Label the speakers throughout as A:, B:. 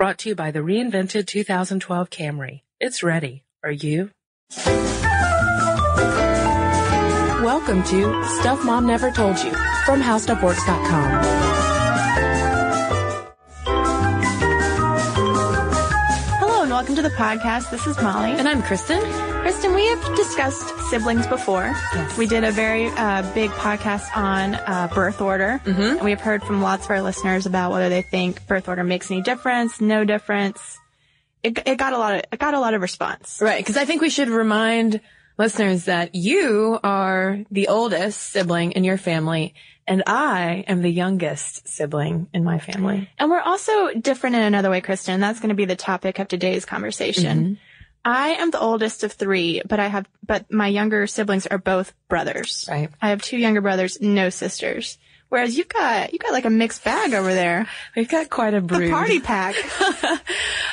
A: Brought to you by the reinvented 2012 Camry. It's ready. Are you? Welcome to Stuff Mom Never Told You from HowStuffWorks.com.
B: Hello and welcome to the podcast. This is Molly.
A: And I'm Kristen.
B: Kristen, we have discussed siblings before.
A: Yes.
B: We did a very uh, big podcast on uh, birth order.
A: Mm-hmm.
B: And we have heard from lots of our listeners about whether they think birth order makes any difference, no difference. It, it got a lot of, it got a lot of response.
C: Right, because I think we should remind listeners that you are the oldest sibling in your family, and I am the youngest sibling in my family.
B: And we're also different in another way, Kristen. That's going to be the topic of today's conversation. I am the oldest of three, but I have, but my younger siblings are both brothers.
C: Right.
B: I have two younger brothers, no sisters. Whereas you've got, you've got like a mixed bag over there.
C: We've got quite a
B: The
C: brood.
B: party pack.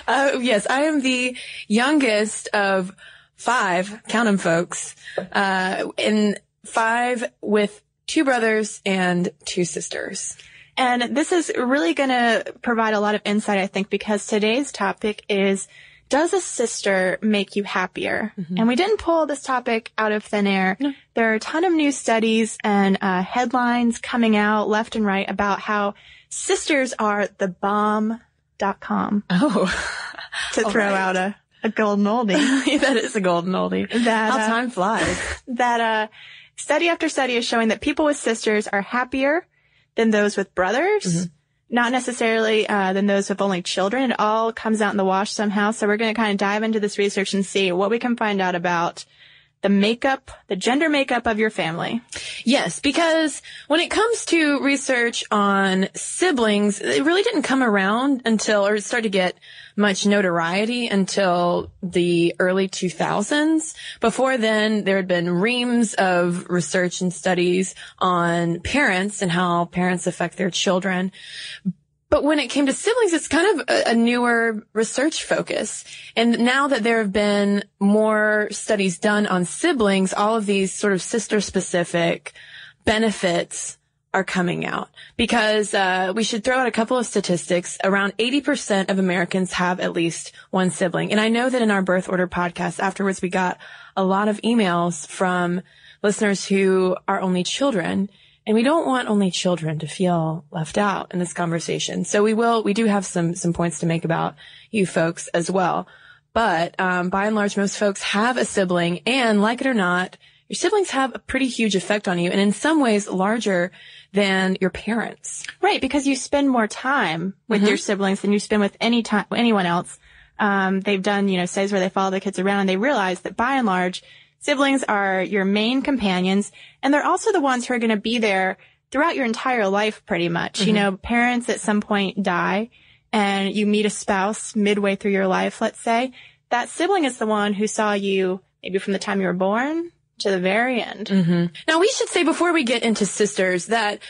C: Uh, yes, I am the youngest of five, count count 'em folks, uh, and five with two brothers and two sisters.
B: And this is really going to provide a lot of insight, I think, because today's topic is, does a sister make you happier? And we didn't pull this topic out of thin air. There are a ton of new studies and uh, headlines coming out left and right about how sisters are the bomb.com
C: Oh,
B: to throw
C: right.
B: out a, a golden oldie.
C: that is a golden oldie.
B: That,
C: How
B: uh,
C: time flies.
B: that uh, study after study is showing that people with sisters are happier than those with brothers. Not necessarily uh, than those with only children. It all comes out in the wash somehow. So we're going to kind of dive into this research and see what we can find out about the makeup, the gender makeup of your family.
C: Yes, because when it comes to research on siblings, it really didn't come around until, or start to get much notoriety until the early 2000s. Before then, there had been reams of research and studies on parents and how parents affect their children. But when it came to siblings, it's kind of a, a newer research focus. And now that there have been more studies done on siblings, all of these sort of sister specific benefits are coming out because uh, we should throw out a couple of statistics. Around 80% of Americans have at least one sibling. And I know that in our birth order podcast afterwards, we got a lot of emails from listeners who are only children. And we don't want only children to feel left out in this conversation. So we will, we do have some, some points to make about you folks as well. But, um, by and large, most folks have a sibling and like it or not, your siblings have a pretty huge effect on you and in some ways larger than your parents.
B: Right, because you spend more time with
C: Mm-hmm.
B: your siblings than you spend with any time anyone else. Um, they've done, you know, studies where they follow the kids around and they realize that by and large, siblings are your main companions and they're also the ones who are going to be there throughout your entire life pretty much.
C: Mm-hmm.
B: You know, parents at some point die and you meet a spouse midway through your life, let's say. That sibling is the one who saw you maybe from the time you were born to the very end.
C: Now we should say before we get into sisters that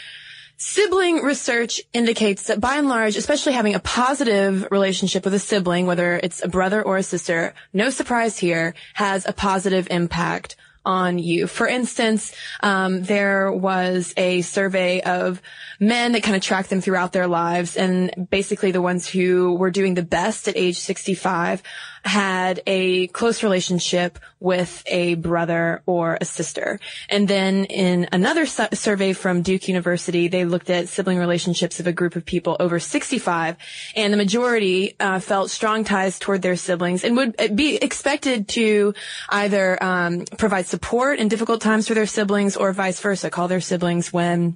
C: Sibling research indicates that by and large, especially having a positive relationship with a sibling, whether it's a brother or a sister, no surprise here, has a positive impact on you. For instance, um, there was a survey of men that kind of tracked them throughout their lives, and basically the ones who were doing the best at age 65 had a close relationship with a brother or a sister. And then in another su- survey from Duke University, they looked at sibling relationships of a group of people over 65, and the majority uh, felt strong ties toward their siblings and would be expected to either um, provide support in difficult times for their siblings or vice versa, call their siblings when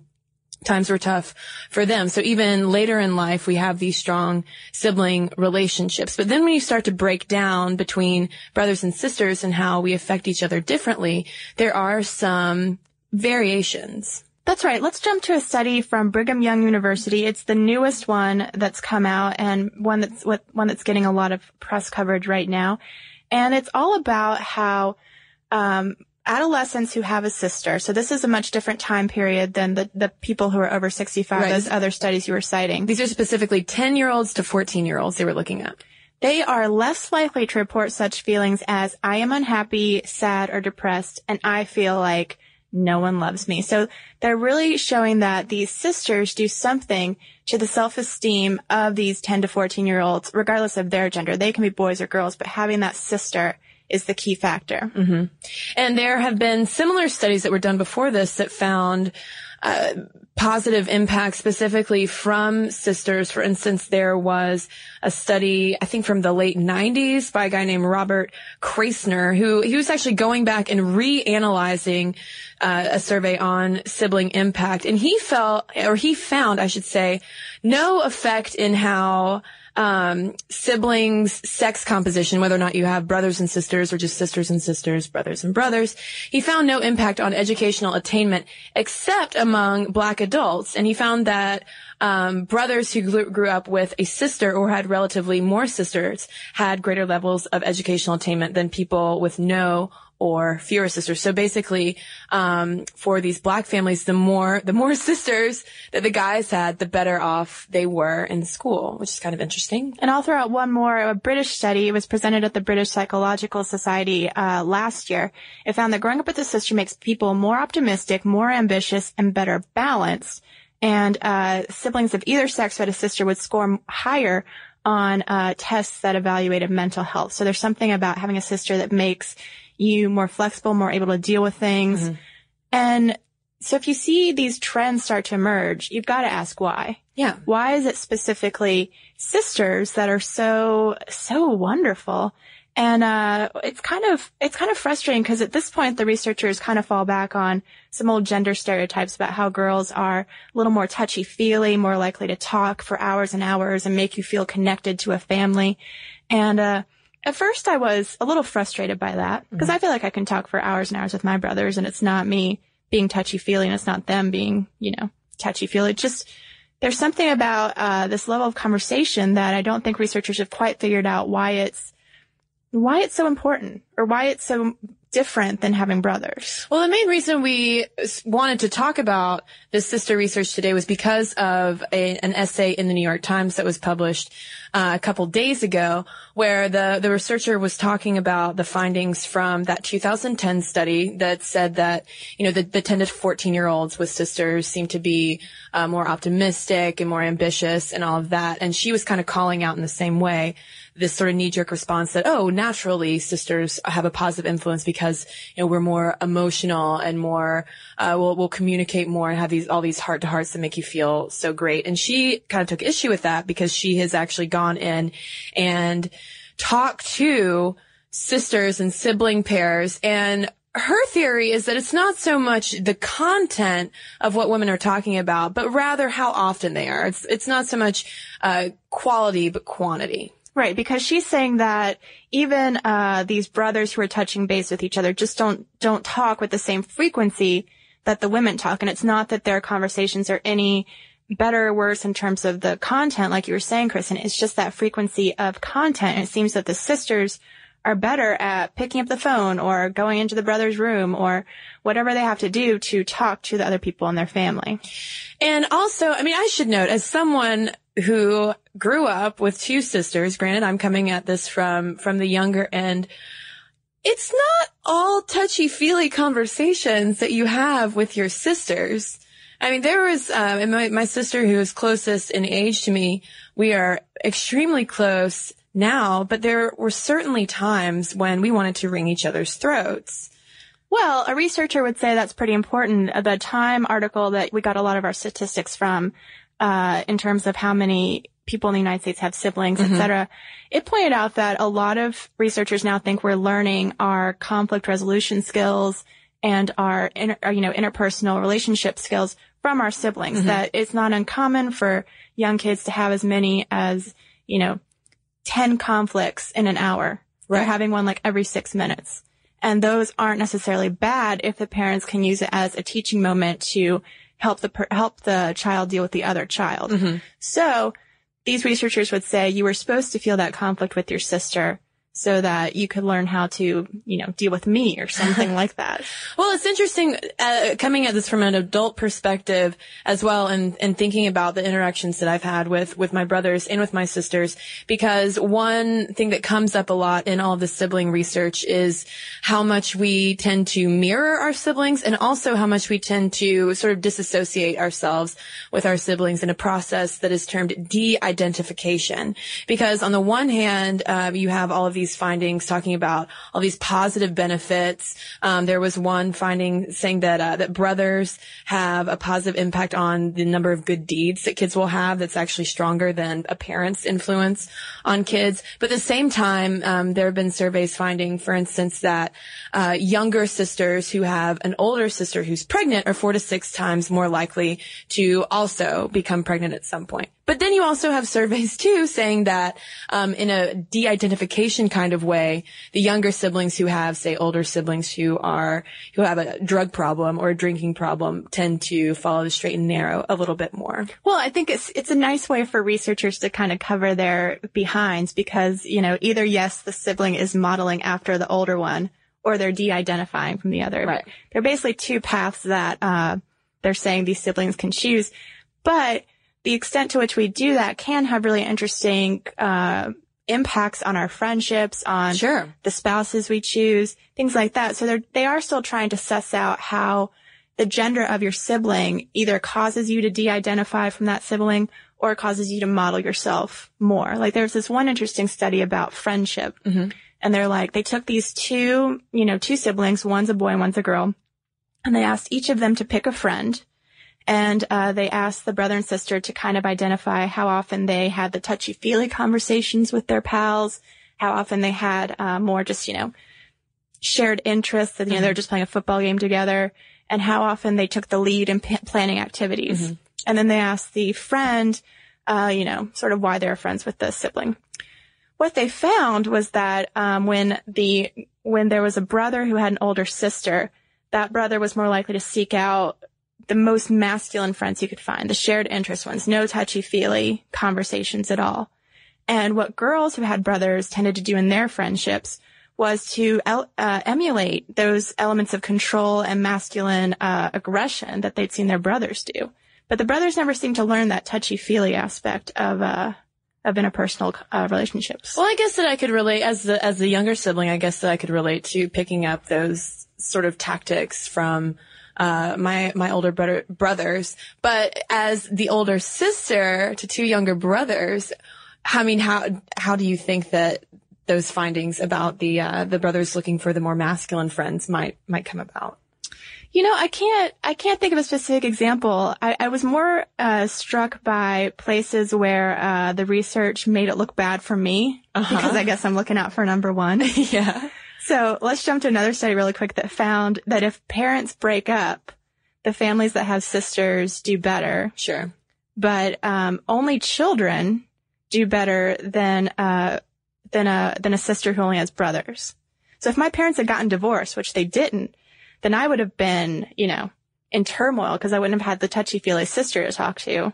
C: times were tough for them. So even later in life, we have these strong sibling relationships. But then when you start to break down between brothers and sisters and how we affect each other differently, there are some variations.
B: That's right. Let's jump to a study from Brigham Young University. It's the newest one that's come out and one that's one that's getting a lot of press coverage right now. And it's all about how um, adolescents who have a sister. So this is a much different time period than the, the people who are over 65, right. those other studies you were citing.
C: These are specifically 10 year olds to 14 year olds they were looking at.
B: They are less likely to report such feelings as I am unhappy, sad, or depressed, and I feel like no one loves me. So they're really showing that these sisters do something to the self-esteem of these 10 to 14 year olds, regardless of their gender. They can be boys or girls, but having that sister is the key factor.
C: Mm-hmm. And there have been similar studies that were done before this that found uh, positive impact specifically from sisters. For instance, there was a study, I think from the late 90s by a guy named Robert Krasner, who he was actually going back and reanalyzing uh, a survey on sibling impact. And he felt, or he found, I should say, no effect in how um, siblings, sex composition, whether or not you have brothers and sisters or just sisters and sisters, brothers and brothers. He found no impact on educational attainment except among black adults. And he found that um, brothers who grew up with a sister or had relatively more sisters had greater levels of educational attainment than people with no or fewer sisters. So basically, um, for these black families, the more the more sisters that the guys had, the better off they were in school, which is kind of interesting.
B: And I'll throw out one more. A British study was presented at the British Psychological Society uh, last year. It found that growing up with a sister makes people more optimistic, more ambitious, and better balanced. And uh, siblings of either sex who had a sister would score higher on uh, tests that evaluated mental health. So there's something about having a sister that makes you more flexible, more able to deal with things. Mm-hmm. And so if you see these trends start to emerge, you've got to ask why.
C: Yeah.
B: Why is it specifically sisters that are so, so wonderful? And, uh, it's kind of, it's kind of frustrating because at this point the researchers kind of fall back on some old gender stereotypes about how girls are a little more touchy feely, more likely to talk for hours and hours and make you feel connected to a family. And, uh, at first I was a little frustrated by that because mm-hmm. I feel like I can talk for hours and hours with my brothers and it's not me being touchy feely and it's not them being, you know, touchy feely. Just, there's something about, uh, this level of conversation that I don't think researchers have quite figured out why it's, why it's so important or why it's so different than having brothers?
C: Well, the main reason we wanted to talk about this sister research today was because of a, an essay in the New York Times that was published uh, a couple days ago, where the the researcher was talking about the findings from that 2010 study that said that you know the, the 10 to 14 year olds with sisters seem to be uh, more optimistic and more ambitious and all of that, and she was kind of calling out in the same way this sort of knee jerk response that, oh, naturally sisters have a positive influence because, you know, we're more emotional and more, uh, we'll, we'll communicate more and have these, all these heart to hearts that make you feel so great. And she kind of took issue with that because she has actually gone in and talked to sisters and sibling pairs and her theory is that it's not so much the content of what women are talking about, but rather how often they are. It's it's not so much uh, quality, but quantity.
B: Right, because she's saying that even uh, these brothers who are touching base with each other just don't don't talk with the same frequency that the women talk, and it's not that their conversations are any better or worse in terms of the content, like you were saying, Kristen. It's just that frequency of content. And it seems that the sisters are better at picking up the phone or going into the brother's room or whatever they have to do to talk to the other people in their family.
C: And also, I mean, I should note as someone who grew up with two sisters, granted I'm coming at this from, from the younger end, it's not all touchy feely conversations that you have with your sisters. I mean, there was, um, and my, my sister who is closest in age to me, we are extremely close now, but there were certainly times when we wanted to wring each other's throats.
B: Well, a researcher would say that's pretty important. The Time article that we got a lot of our statistics from, uh, in terms of how many people in the United States have siblings, mm-hmm. et cetera, it pointed out that a lot of researchers now think we're learning our conflict resolution skills and our, inter, you know, interpersonal relationship skills from our siblings. Mm-hmm. That it's not uncommon for young kids to have as many as, you know, 10 conflicts in an hour. Right. They're having one like every six minutes. And those aren't necessarily bad if the parents can use it as a teaching moment to help the, per- help the child deal with the other child. Mm-hmm. So these researchers would say you were supposed to feel that conflict with your sister so that you could learn how to, you know, deal with me or something like that.
C: Well, it's interesting uh, coming at this from an adult perspective as well, and and thinking about the interactions that I've had with with my brothers and with my sisters, because one thing that comes up a lot in all the sibling research is how much we tend to mirror our siblings, and also how much we tend to sort of disassociate ourselves with our siblings in a process that is termed de-identification. Because on the one hand, uh, you have all of these these findings talking about all these positive benefits. Um, there was one finding saying that uh, that brothers have a positive impact on the number of good deeds that kids will have. That's actually stronger than a parent's influence on kids. But at the same time, um, there have been surveys finding, for instance, that uh, younger sisters who have an older sister who's pregnant are four to six times more likely to also become pregnant at some point. But then you also have surveys too saying that um, in a de-identification kind of way, the younger siblings who have, say, older siblings who are who have a drug problem or a drinking problem tend to follow the straight and narrow a little bit more.
B: Well, I think it's it's a nice way for researchers to kind of cover their behinds because you know either yes, the sibling is modeling after the older one, or they're de-identifying from the other.
C: Right.
B: They're basically two paths that uh, they're saying these siblings can choose, but the extent to which we do that can have really interesting uh, impacts on our friendships, on
C: sure.
B: the spouses we choose, things like that. So they're, they are still trying to suss out how the gender of your sibling either causes you to de-identify from that sibling or causes you to model yourself more. Like there's this one interesting study about friendship mm-hmm. and they're like, they took these two, you know, two siblings, one's a boy and one's a girl, and they asked each of them to pick a friend and uh, they asked the brother and sister to kind of identify how often they had the touchy feely conversations with their pals, how often they had uh, more just you know shared interests that you know mm-hmm. they're just playing a football game together, and how often they took the lead in p- planning activities. Mm-hmm. And then they asked the friend, uh, you know, sort of why they're friends with the sibling. What they found was that um, when the when there was a brother who had an older sister, that brother was more likely to seek out the most masculine friends you could find, the shared interest ones, no touchy feely conversations at all. And what girls who had brothers tended to do in their friendships was to uh, emulate those elements of control and masculine uh, aggression that they'd seen their brothers do. But the brothers never seemed to learn that touchy feely aspect of uh, of interpersonal uh, relationships.
C: Well, I guess that I could relate as the as the younger sibling. I guess that I could relate to picking up those sort of tactics from uh, my my older brother, brothers. But as the older sister to two younger brothers, I mean, how how do you think that those findings about the uh, the brothers looking for the more masculine friends might might come about?
B: You know, I can't, I can't think of a specific example. I, I was more, uh, struck by places where, uh, the research made it look bad for me. Uh-huh. Because I guess I'm looking out for number one.
C: yeah.
B: So let's jump to another study really quick that found that if parents break up, the families that have sisters do better.
C: Sure.
B: But um, only children do better than uh, than a than a sister who only has brothers. So if my parents had gotten divorced, which they didn't, then I would have been, you know, in turmoil because I wouldn't have had the touchy feely sister to talk to,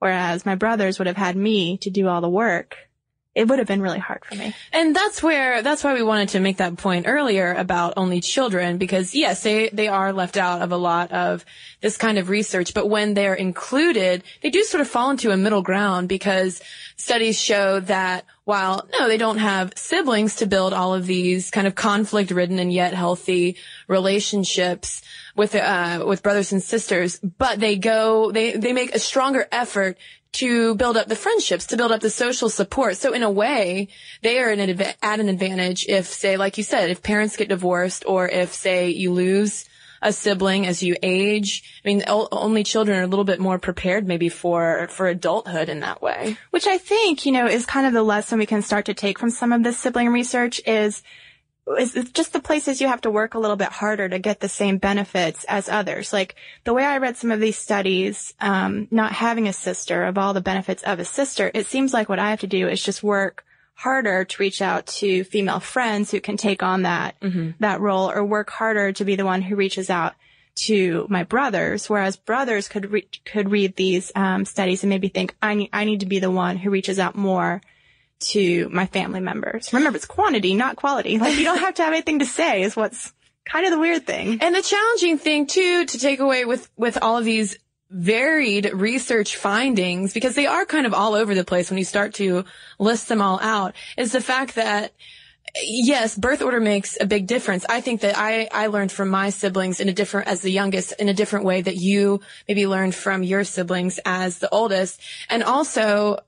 B: whereas my brothers would have had me to do all the work it would have been really hard for me.
C: And that's where, that's why we wanted to make that point earlier about only children, because yes, they, they are left out of a lot of this kind of research, but when they're included, they do sort of fall into a middle ground because studies show that while no, they don't have siblings to build all of these kind of conflict ridden and yet healthy relationships with, uh, with brothers and sisters, but they go, they, they make a stronger effort to build up the friendships, to build up the social support. So in a way, they are an adv- at an advantage if, say, like you said, if parents get divorced or if, say, you lose a sibling as you age. I mean, o- only children are a little bit more prepared maybe for, for adulthood in that way.
B: Which I think, you know, is kind of the lesson we can start to take from some of this sibling research is is just the places you have to work a little bit harder to get the same benefits as others. Like the way I read some of these studies, um, not having a sister of all the benefits of a sister, it seems like what I have to do is just work harder to reach out to female friends who can take on that that role, or work harder to be the one who reaches out to my brothers. Whereas brothers could re- could read these um, studies and maybe think I need I need to be the one who reaches out more to my family members. Remember, it's quantity, not quality. Like you don't have to have anything to say is what's kind of the weird thing.
C: And the challenging thing too to take away with, with all of these varied research findings, because they are kind of all over the place when you start to list them all out, is the fact that yes, birth order makes a big difference. I think that I, I learned from my siblings in a different, as the youngest, in a different way that you maybe learned from your siblings as the oldest. And also,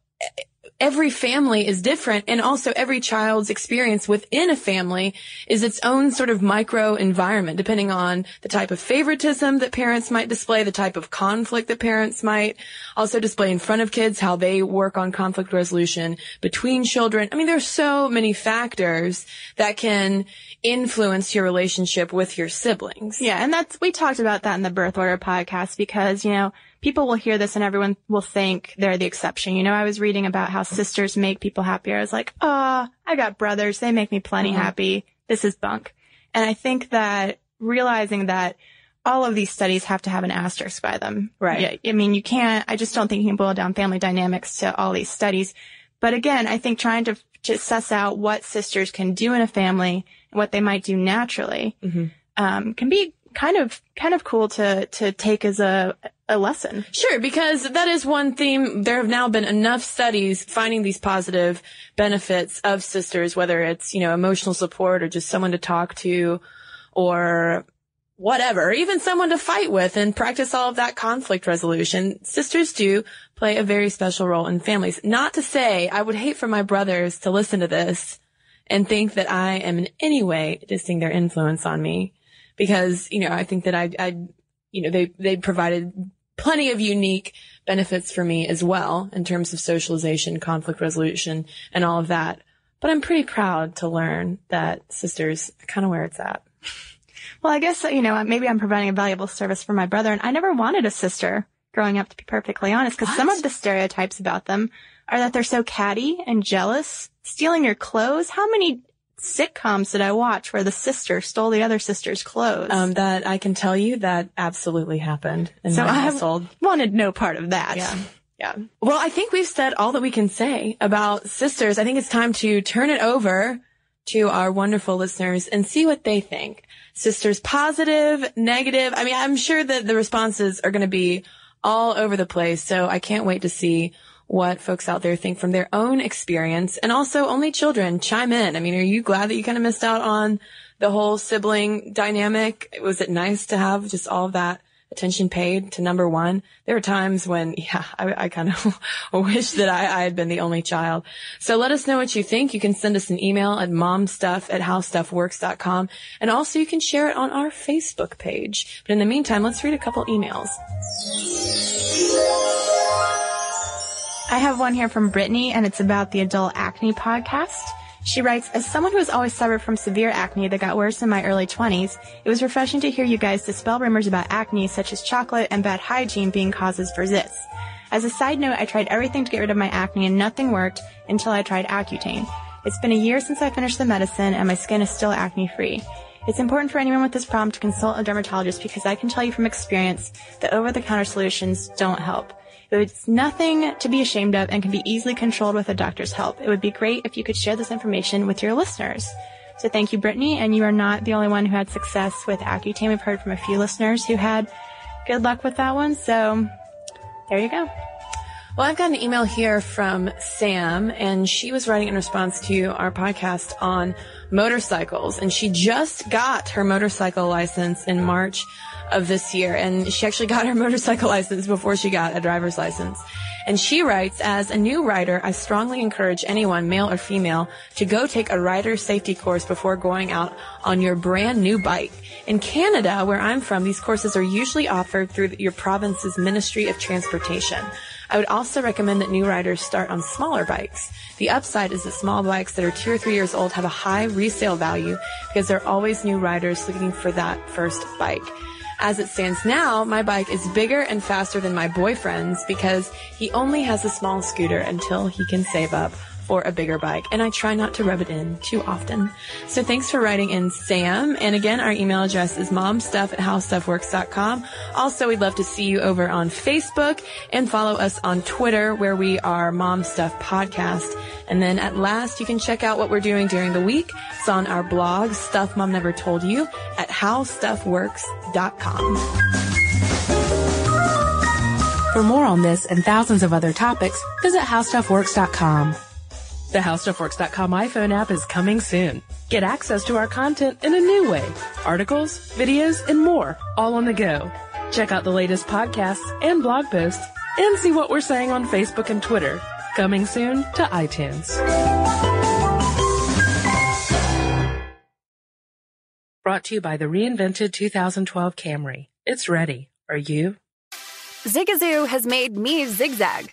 C: every family is different and also every child's experience within a family is its own sort of micro environment depending on the type of favoritism that parents might display, the type of conflict that parents might also display in front of kids, how they work on conflict resolution between children. I mean, there's so many factors that can influence your relationship with your siblings.
B: Yeah, and that's we talked about that in the birth order podcast because, you know, people will hear this and everyone will think they're the exception. You know, I was reading about how sisters make people happier. I was like, oh, I got brothers. They make me plenty happy. This is bunk. And I think that realizing that all of these studies have to have an asterisk by them.
C: Right.
B: Yeah, I mean, you can't, I just don't think you can boil down family dynamics to all these studies. But again, I think trying to, to suss out what sisters can do in a family and what they might do naturally, um, can be kind of, kind of cool to, to take as a, a lesson.
C: Sure, because that is one theme. There have now been enough studies finding these positive benefits of sisters, whether it's, you know, emotional support or just someone to talk to or whatever, even someone to fight with and practice all of that conflict resolution. Sisters do play a very special role in families. Not to say I would hate for my brothers to listen to this and think that I am in any way dissing their influence on me because, you know, I think that I, I, you know, they, they provided plenty of unique benefits for me as well in terms of socialization, conflict resolution, and all of that. But I'm pretty proud to learn that sisters kind of where it's at.
B: Well, I guess, you know, maybe I'm providing a valuable service for my brother and I never wanted a sister growing up, to be perfectly honest, because some of the stereotypes about them are that they're so catty and jealous, stealing your clothes. How many sitcoms did I watch where the sister stole the other sister's clothes?
C: Um, that I can tell you that absolutely happened in
B: so
C: my
B: I
C: household.
B: wanted no part of that.
C: Yeah. Yeah. Well, I think we've said all that we can say about sisters. I think it's time to turn it over to our wonderful listeners and see what they think. Sisters positive, negative. I mean, I'm sure that the responses are going to be all over the place. So I can't wait to see what folks out there think from their own experience and also only children chime in. I mean, are you glad that you kind of missed out on the whole sibling dynamic? Was it nice to have just all that attention paid to number one? There were times when, yeah, I, I kind of wish that I, I had been the only child. So let us know what you think. You can send us an email at momstuff at howstuffworks.com. And also you can share it on our Facebook page. But in the meantime, let's read a couple emails.
B: I have one here from Brittany, and it's about the Adult Acne podcast. She writes, As someone who has always suffered from severe acne that got worse in my early 20s, it was refreshing to hear you guys dispel rumors about acne such as chocolate and bad hygiene being causes for zits. As a side note, I tried everything to get rid of my acne and nothing worked until I tried Accutane. It's been a year since I finished the medicine and my skin is still acne free. It's important for anyone with this problem to consult a dermatologist because I can tell you from experience that over-the-counter solutions don't help. It's nothing to be ashamed of and can be easily controlled with a doctor's help. It would be great if you could share this information with your listeners. So thank you, Brittany. And you are not the only one who had success with Accutane. We've heard from a few listeners who had good luck with that one. So there you go.
C: Well, I've got an email here from Sam, and she was writing in response to our podcast on motorcycles, and she just got her motorcycle license in March of this year, and she actually got her motorcycle license before she got a driver's license. And she writes, as a new rider, I strongly encourage anyone, male or female, to go take a rider safety course before going out on your brand new bike. In Canada, where I'm from, these courses are usually offered through your province's Ministry of Transportation. I would also recommend that new riders start on smaller bikes. The upside is that small bikes that are two or three years old have a high resale value because there are always new riders looking for that first bike. As it stands now, my bike is bigger and faster than my boyfriend's because he only has a small scooter until he can save up for a bigger bike, and I try not to rub it in too often. So thanks for writing in, Sam. And again, our email address is momstuff at howstuffworks.com. Also, we'd love to see you over on Facebook and follow us on Twitter where we are Mom Stuff Podcast. And then at last, you can check out what we're doing during the week. It's on our blog, Stuff Mom Never Told You, at howstuffworks.com.
A: For more on this and thousands of other topics, visit howstuffworks.com. The HowStuffWorks.com iPhone app is coming soon. Get access to our content in a new way. Articles, videos, and more, all on the go. Check out the latest podcasts and blog posts, and see what we're saying on Facebook and Twitter. Coming soon to iTunes. Brought to you by the reinvented 2012 Camry. It's ready. Are you?
D: Zigazoo has made me zigzag.